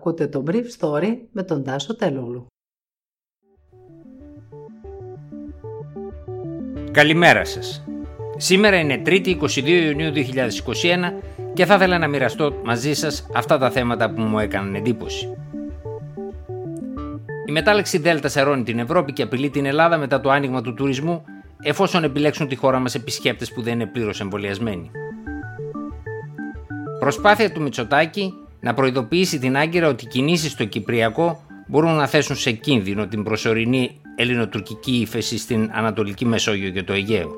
Ακούτε το Brief Story με τον Τάσο Τελούλου. Καλημέρα σας. Σήμερα είναι 3η 22 Ιουνίου 2021 και θα ήθελα να μοιραστώ μαζί σας αυτά τα θέματα που μου έκαναν εντύπωση. Η μετάλλαξη Δέλτα σερώνει την Ευρώπη και απειλεί την Ελλάδα μετά το άνοιγμα του τουρισμού εφόσον επιλέξουν τη χώρα μας επισκέπτες που δεν είναι πλήρως εμβολιασμένοι. Προσπάθεια του Μητσοτάκη να προειδοποιήσει την Άγκυρα ότι οι κινήσεις στο Κυπριακό μπορούν να θέσουν σε κίνδυνο την προσωρινή ελληνοτουρκική ύφεση στην Ανατολική Μεσόγειο και το Αιγαίο.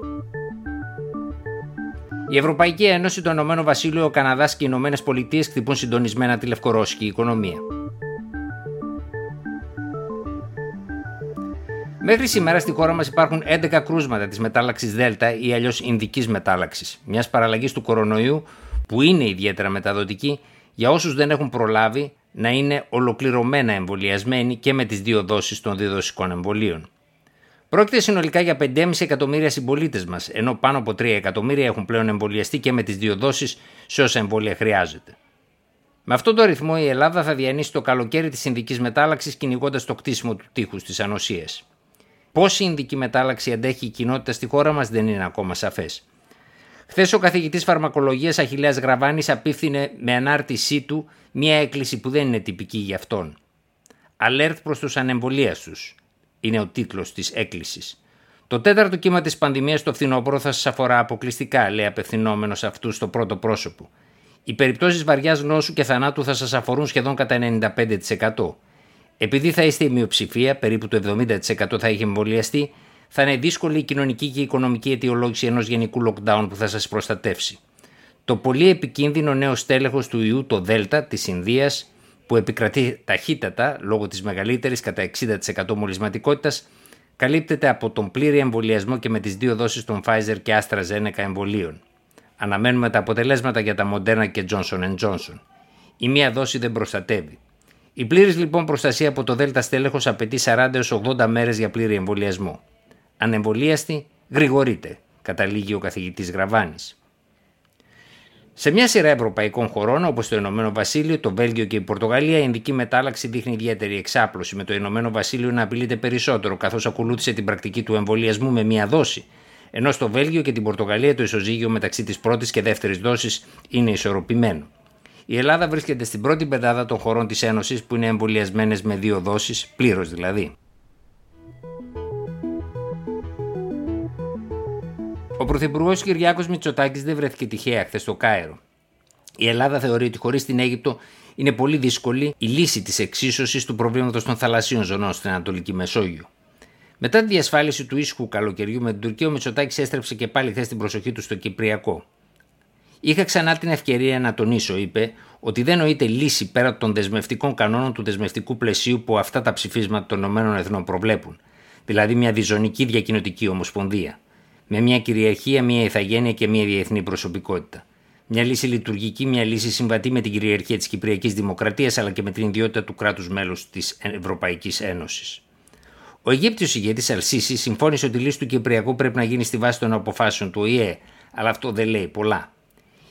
Η Ευρωπαϊκή Ένωση, το Ηνωμένο Βασίλειο, ο Καναδάς και οι Ηνωμένες Πολιτείες χτυπούν συντονισμένα τη λευκορώσικη οικονομία. Μέχρι σήμερα στη χώρα μας υπάρχουν 11 κρούσματα της μετάλλαξης Δέλτα ή αλλιώς Ινδικής μετάλλαξης, μιας παραλλαγής του κορονοϊού που είναι ιδιαίτερα μεταδοτική για όσους δεν έχουν προλάβει να είναι ολοκληρωμένα εμβολιασμένοι και με τις δύο δόσεις των διδοσικών εμβολίων. Πρόκειται συνολικά για 5,5 εκατομμύρια συμπολίτες μας, ενώ πάνω από 3 εκατομμύρια έχουν πλέον εμβολιαστεί και με τις δύο δόσεις σε όσα εμβόλια χρειάζεται. Με αυτόν τον ρυθμό η Ελλάδα θα διανύσει το καλοκαίρι της Ινδικής μετάλλαξης κυνηγώντας το κτίσιμο του τείχους της ανοσίας. Πόση Ινδική μετάλλαξη αντέχει η κοινότητα στη χώρα μας δεν είναι ακόμα σαφές. Χθες ο καθηγητής φαρμακολογίας Αχηλέα Γραβάνης απίφθινε με ανάρτησή του μια έκκληση που δεν είναι τυπική για αυτόν. Αλέρτ προς τους ανεμβολίαστου είναι ο τίτλος της έκκλησης. Το τέταρτο κύμα της πανδημίας το φθινόπωρο θα σας αφορά αποκλειστικά, λέει απευθυνόμενος αυτούς στο πρώτο πρόσωπο. Οι περιπτώσεις βαριάς νόσου και θανάτου θα σας αφορούν σχεδόν κατά 95%. Επειδή θα είστε η μειοψηφία, περίπου το 70% θα έχει εμβολιαστεί, θα είναι δύσκολη η κοινωνική και η οικονομική αιτιολόγηση ενός γενικού lockdown που θα σας προστατεύσει. Το πολύ επικίνδυνο νέο στέλεχος του ιού, το Δέλτα της Ινδίας, που επικρατεί ταχύτατα λόγω της μεγαλύτερης κατά 60% μολυσματικότητας, καλύπτεται από τον πλήρη εμβολιασμό και με τις δύο δόσεις των Pfizer και AstraZeneca εμβολίων. Αναμένουμε τα αποτελέσματα για τα Moderna και Johnson Johnson. Η μία δόση δεν προστατεύει. Η πλήρης λοιπόν προστασία από το Δέλτα στέλεχος απαιτεί 40-80 μέρες για πλήρη εμβολιασμό. Ανεμβολίαστη, γρηγορείτε, καταλήγει ο καθηγητής Γραβάνης. Σε μια σειρά ευρωπαϊκών χωρών όπως το Ηνωμένο Βασίλειο, το Βέλγιο και η Πορτογαλία, η ειδική μετάλλαξη δείχνει ιδιαίτερη εξάπλωση, με το Ηνωμένο Βασίλειο να απειλείται περισσότερο, καθώς ακολούθησε την πρακτική του εμβολιασμού με μία δόση. Ενώ στο Βέλγιο και την Πορτογαλία το ισοζύγιο μεταξύ της πρώτης και δεύτερης δόσης είναι ισορροπημένο. Η Ελλάδα βρίσκεται στην πρώτη πεντάδα των χωρών της Ένωσης που είναι εμβολιασμένες με δύο δόσεις, πλήρως δηλαδή. Ο Πρωθυπουργός Κυριάκος Μητσοτάκης δεν βρέθηκε τυχαία χθες στο Κάιρο. Η Ελλάδα θεωρεί ότι χωρίς την Αίγυπτο είναι πολύ δύσκολη η λύση της εξίσωσης του προβλήματος των θαλασσίων ζωνών στην Ανατολική Μεσόγειο. Μετά τη διασφάλιση του ήσυχου καλοκαιριού με την Τουρκία, ο Μητσοτάκης έστρεψε και πάλι χθες την προσοχή του στο Κυπριακό. Είχα ξανά την ευκαιρία να τονίσω, είπε, ότι δεν νοείται λύση πέρα των δεσμευτικών κανόνων του δεσμευτικού πλαισίου που αυτά τα ψηφίσματα των ΗΕ προβλέπουν, δηλαδή μια διζωνική διακοινωτική ομοσπονδία με μια κυριαρχία, μια ηθαγένεια και μια διεθνή προσωπικότητα. Μια λύση λειτουργική, μια λύση συμβατή με την κυριαρχία της Κυπριακής Δημοκρατίας αλλά και με την ιδιότητα του κράτους μέλους της Ευρωπαϊκής Ένωσης. Ο Αιγύπτιος ηγέτης Αλσίσης συμφώνησε ότι η λύση του Κυπριακού πρέπει να γίνει στη βάση των αποφάσεων του ΟΗΕ, αλλά αυτό δεν λέει πολλά.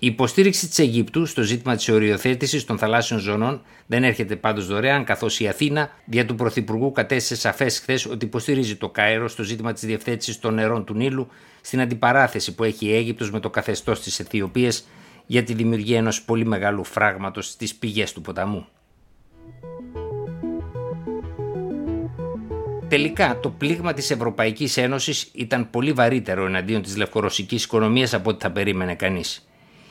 Η υποστήριξη της Αιγύπτου στο ζήτημα της οριοθέτησης των θαλάσσιων ζωνών δεν έρχεται πάντως δωρεάν, καθώς η Αθήνα, δια του Πρωθυπουργού, κατέστησε σαφές χθες ότι υποστηρίζει το Κάιρο στο ζήτημα της διευθέτησης των νερών του Νείλου στην αντιπαράθεση που έχει η Αίγυπτος με το καθεστώς της Αιθιοπίας για τη δημιουργία ενός πολύ μεγάλου φράγματος στις πηγές του ποταμού. Τελικά, το πλήγμα της Ευρωπαϊκής Ένωσης ήταν πολύ βαρύτερο εναντίον της λευκορωσικής οικονομίας από ό,τι θα περίμενε κανείς.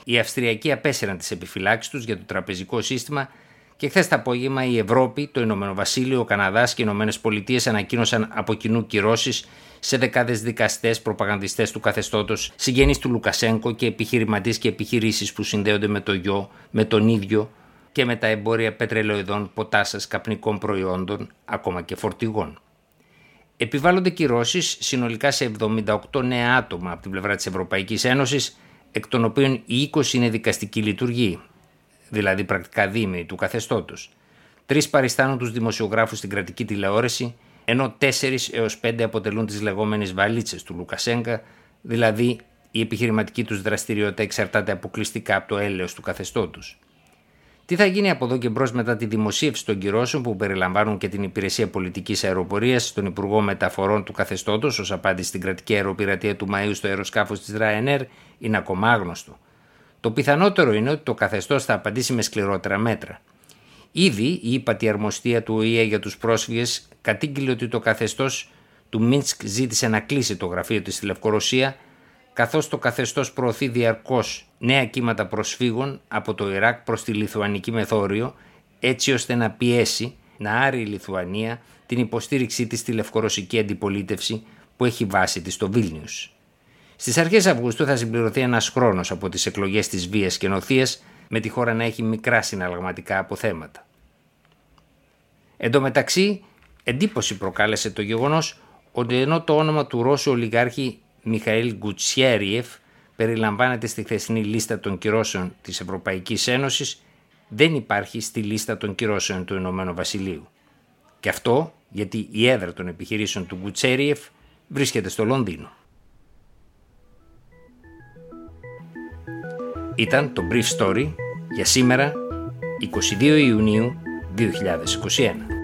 Οι Αυστριακοί απέσυραν τις επιφυλάξεις τους για το τραπεζικό σύστημα και χθες το απόγευμα η Ευρώπη, το Ηνωμένο Βασίλειο, ο Καναδάς και οι Ηνωμένες Πολιτείες ανακοίνωσαν από κοινού κυρώσεις σε δεκάδες δικαστές, προπαγανδιστές του καθεστώτος, συγγενείς του Λουκασέγκο και επιχειρηματίες και επιχειρήσεις που συνδέονται με το γιο, με τον ίδιο και με τα εμπόρια πετρελαιοειδών, ποτάσας, καπνικών προϊόντων, ακόμα και φορτηγών. Επιβάλλονται κυρώσεις συνολικά σε 78 νέα άτομα από την πλευρά της Ευρωπαϊκής Ένωσης εκ των οποίων οι 20 είναι δικαστική λειτουργή, δηλαδή πρακτικά δήμοι του καθεστώτος. Τρεις παριστάνουν τους δημοσιογράφους στην κρατική τηλεόραση, ενώ 4 έως 5 αποτελούν τις λεγόμενες βαλίτσες του Λουκασέγκα, δηλαδή η επιχειρηματική τους δραστηριότητα εξαρτάται αποκλειστικά από το έλεος του καθεστώτος. Τι θα γίνει από εδώ και μπρος μετά τη δημοσίευση των κυρώσεων που περιλαμβάνουν και την Υπηρεσία Πολιτικής Αεροπορίας στον Υπουργό Μεταφορών του Καθεστώτος ως απάντηση στην κρατική αεροπειρατεία του Μαΐου στο αεροσκάφος της Ryanair είναι ακόμα άγνωστο. Το πιθανότερο είναι ότι το καθεστώς θα απαντήσει με σκληρότερα μέτρα. Ήδη η ύπατη αρμοστία του ΟΗΕ για τους πρόσφυγες κατήγγειλε ότι το καθεστώς του Μίνσκ ζήτησε να κλείσει το γραφείο της στη Λευκορωσία καθώς το καθεστώς προωθεί διαρκώς νέα κύματα προσφύγων από το Ιράκ προς τη Λιθουανική μεθόριο έτσι ώστε να πιέσει να άρει η Λιθουανία την υποστήριξή της στη λευκορωσική αντιπολίτευση που έχει βάση της στο Βίλνιους. Στις αρχές Αυγούστου θα συμπληρωθεί ένας χρόνος από τις εκλογές της βίας και νοθείας με τη χώρα να έχει μικρά συναλλαγματικά αποθέματα. Εν τω μεταξύ, εντύπωση προκάλεσε το γεγονός ότι ενώ το όνομα του Ρώσου ολιγάρχη Μιχαήλ Γκουτσιέριεφ περιλαμβάνεται στη χθεσινή λίστα των κυρώσεων της Ευρωπαϊκής Ένωσης δεν υπάρχει στη λίστα των κυρώσεων του Ηνωμένου Βασιλείου. Και αυτό γιατί η έδρα των επιχειρήσεων του Γκουτσέριεφ βρίσκεται στο Λονδίνο. Ήταν το Brief Story για σήμερα 22 Ιουνίου 2021.